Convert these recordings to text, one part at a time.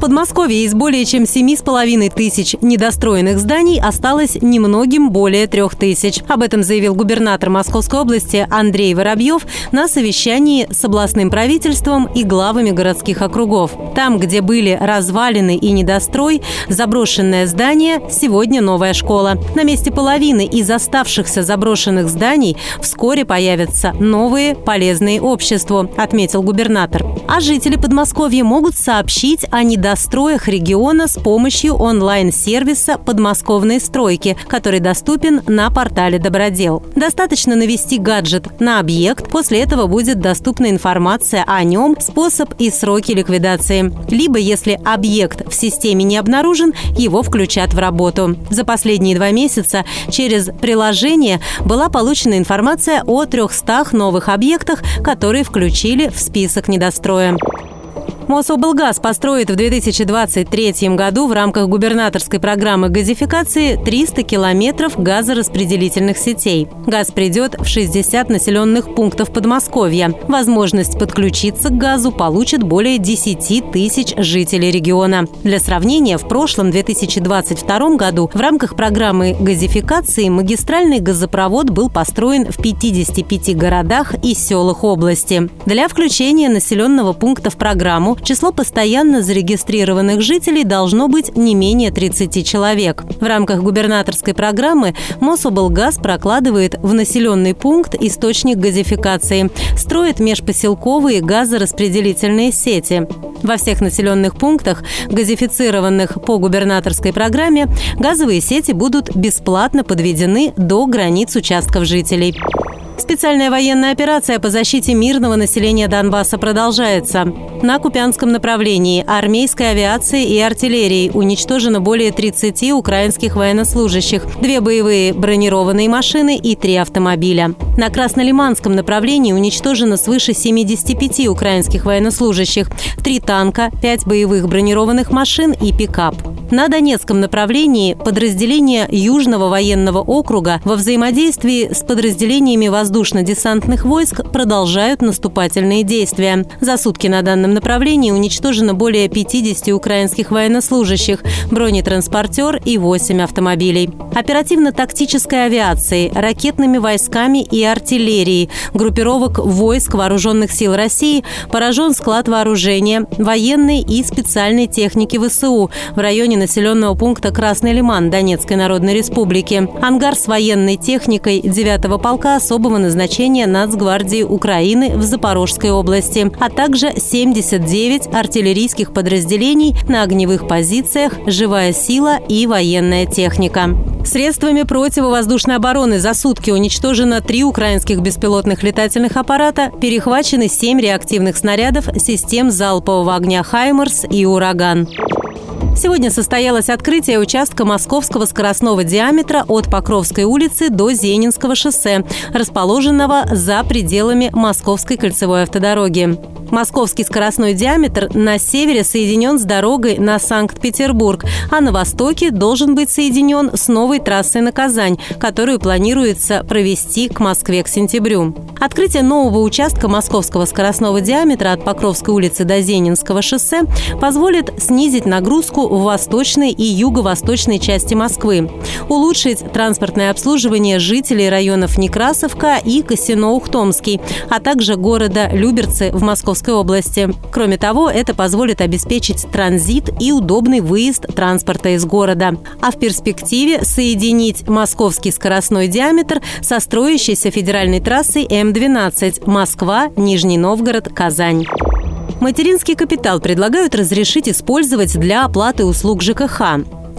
В Подмосковье из более чем 7,5 тысяч недостроенных зданий осталось немногим более трех тысяч. Об этом заявил губернатор Московской области Андрей Воробьев на совещании с областным правительством и главами городских округов. Там, где были развалины и недострой, заброшенное здание, сегодня новая школа. На месте половины из оставшихся заброшенных зданий вскоре появятся новые полезные обществу, отметил губернатор. А жители Подмосковья могут сообщить о недостроенных достроях региона с помощью онлайн-сервиса подмосковной стройки, который доступен на портале Добродел. Достаточно навести гаджет на объект, после этого будет доступна информация о нем, способ и сроки ликвидации. Либо, если объект в системе не обнаружен, его включат в работу. За последние два месяца через приложение была получена информация о 300 новых объектах, которые включили в список недостроя. Мособлгаз построит в 2023 году в рамках губернаторской программы газификации 300 километров газораспределительных сетей. Газ придет в 60 населенных пунктов Подмосковья. Возможность подключиться к газу получат более 10 тысяч жителей региона. Для сравнения, в прошлом 2022 году в рамках программы газификации магистральный газопровод был построен в 55 городах и селах области. Для включения населенного пункта в программу число постоянно зарегистрированных жителей должно быть не менее 30 человек. В рамках губернаторской программы Мособлгаз прокладывает в населенный пункт источник газификации, строит межпоселковые газораспределительные сети. Во всех населенных пунктах, газифицированных по губернаторской программе, газовые сети будут бесплатно подведены до границ участков жителей. Специальная военная операция по защите мирного населения Донбасса продолжается. На Купянском направлении армейской авиации и артиллерии уничтожено более 30 украинских военнослужащих, две боевые бронированные машины и три автомобиля. На Краснолиманском направлении уничтожено свыше 75 украинских военнослужащих, три танка, пять боевых бронированных машин и пикап. На Донецком направлении подразделения Южного военного округа во взаимодействии с подразделениями воздушно-десантных войск продолжают наступательные действия. За сутки на данном направлении уничтожено более 50 украинских военнослужащих, бронетранспортер и 8 автомобилей. Оперативно-тактической авиацией, ракетными войсками и артиллерией, группировок войск Вооруженных сил России поражен склад вооружения, военной и специальной техники ВСУ в районе населенного пункта Красный Лиман Донецкой Народной Республики. Ангар с военной техникой 9-го полка особого назначения Нацгвардии Украины в Запорожской области, а также 79 артиллерийских подразделений на огневых позициях, живая сила и военная техника. Средствами противовоздушной обороны за сутки уничтожено три украинских беспилотных летательных аппарата, перехвачены семь реактивных снарядов систем залпового огня «Хаймерс» и «Ураган». Сегодня состоялось открытие участка московского скоростного диаметра от Покровской улицы до Зенинского шоссе, расположенного за пределами Московской кольцевой автодороги. Московский скоростной диаметр на севере соединен с дорогой на Санкт-Петербург, а на востоке должен быть соединен с новой трассой на Казань, которую планируется провести к Москве к сентябрю. Открытие нового участка московского скоростного диаметра от Покровской улицы до Зенинского шоссе позволит снизить нагрузку в восточной и юго-восточной части Москвы, улучшить транспортное обслуживание жителей районов Некрасовка и Косино-Ухтомский, а также города Люберцы в Московской Московской области. Кроме того, это позволит обеспечить транзит и удобный выезд транспорта из города. А в перспективе соединить московский скоростной диаметр со строящейся федеральной трассой М-12 Москва, Нижний Новгород, Казань. Материнский капитал предлагают разрешить использовать для оплаты услуг ЖКХ.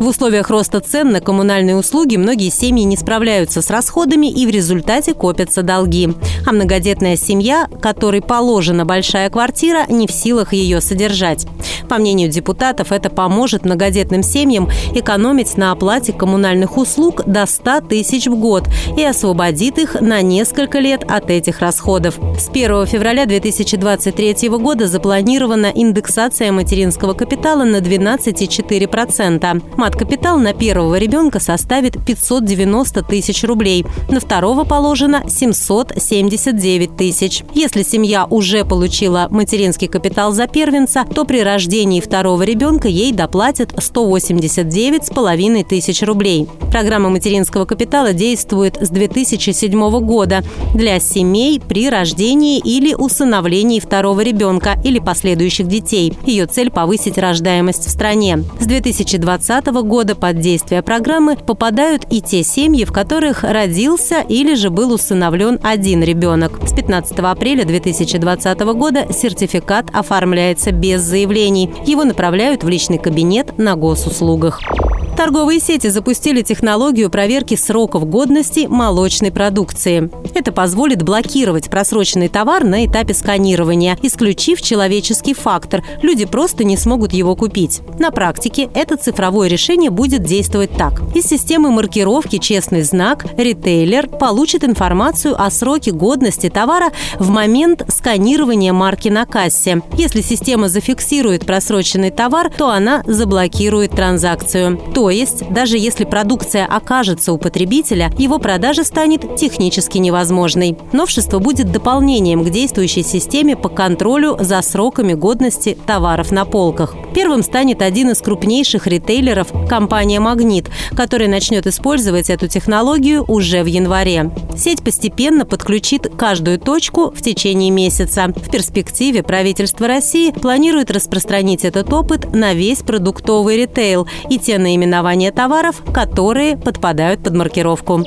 В условиях роста цен на коммунальные услуги многие семьи не справляются с расходами и в результате копятся долги. А многодетная семья, которой положена большая квартира, не в силах ее содержать. По мнению депутатов, это поможет многодетным семьям экономить на оплате коммунальных услуг до 100 тысяч в год и освободит их на несколько лет от этих расходов. С 1 февраля 2023 года запланирована индексация материнского капитала на 12,4%. Мат-капитал на первого ребенка составит 590 тысяч рублей, на второго положено 779 тысяч. Если семья уже получила материнский капитал за первенца, то при рождении второго ребенка ей доплатят 189,5 тысяч рублей. Программа материнского капитала действует с 2007 года для семей при рождении или усыновлении второго ребенка или последующих детей. Ее цель – повысить рождаемость в стране. С 2020 года под действие программы попадают и те семьи, в которых родился или же был усыновлен один ребенок. С 15 апреля 2020 года сертификат оформляется без заявлений. Его направляют в личный кабинет на госуслугах. Торговые сети запустили технологию проверки сроков годности молочной продукции. Это позволит блокировать просроченный товар на этапе сканирования, исключив человеческий фактор. Люди просто не смогут его купить. На практике это цифровое решение будет действовать так. Из системы маркировки «Честный знак» ритейлер получит информацию о сроке годности товара в момент сканирования марки на кассе. Если система зафиксирует просроченный товар, то она заблокирует транзакцию. То есть, даже если продукция окажется у потребителя, его продажа станет технически невозможной. Новшество будет дополнением к действующей системе по контролю за сроками годности товаров на полках. Первым станет один из крупнейших ритейлеров – компания «Магнит», которая начнет использовать эту технологию уже в январе. Сеть постепенно подключит каждую точку в течение месяца. В перспективе правительство России планирует распространить этот опыт на весь продуктовый ритейл и те наименования наименования товаров, которые подпадают под маркировку.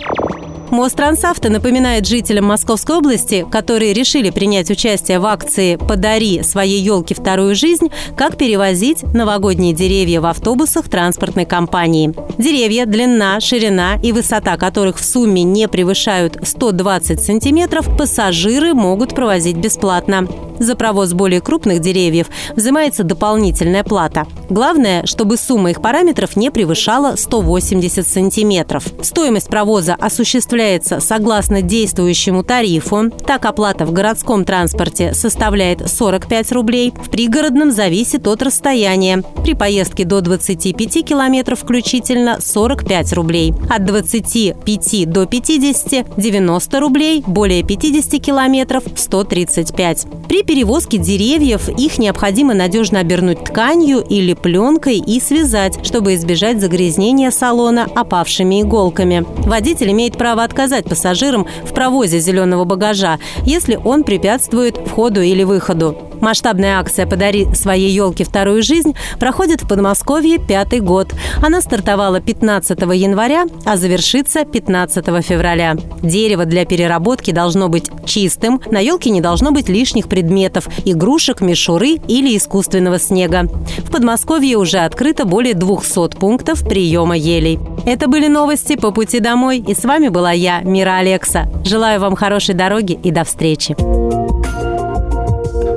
Мострансавто напоминает жителям Московской области, которые решили принять участие в акции «Подари своей елке вторую жизнь», как перевозить новогодние деревья в автобусах транспортной компании. Деревья, длина, ширина и высота которых в сумме не превышают 120 сантиметров, пассажиры могут провозить бесплатно. За провоз более крупных деревьев взимается дополнительная плата. Главное, чтобы сумма их параметров не превышала 180 сантиметров. Стоимость провоза осуществляется согласно действующему тарифу. Так, оплата в городском транспорте составляет 45 рублей, в пригородном зависит от расстояния. При поездке до 25 километров включительно 45 рублей. От 25 до 50 – 90 рублей, более 50 километров – 135. При перевозке деревьев их необходимо надежно обернуть тканью или пленкой и связать, чтобы избежать загрязнения салона опавшими иголками. Водитель имеет право отказать пассажирам в провозе зеленого багажа, если он препятствует входу или выходу. Масштабная акция «Подари своей елке вторую жизнь» проходит в Подмосковье пятый год. Она стартовала 15 января, а завершится 15 февраля. Дерево для переработки должно быть чистым, на елке не должно быть лишних предметов, игрушек, мишуры или искусственного снега. В Подмосковье уже открыто более 200 пунктов приема елей. Это были новости по пути домой, и с вами была я, Мира Алекса. Желаю вам хорошей дороги и до встречи.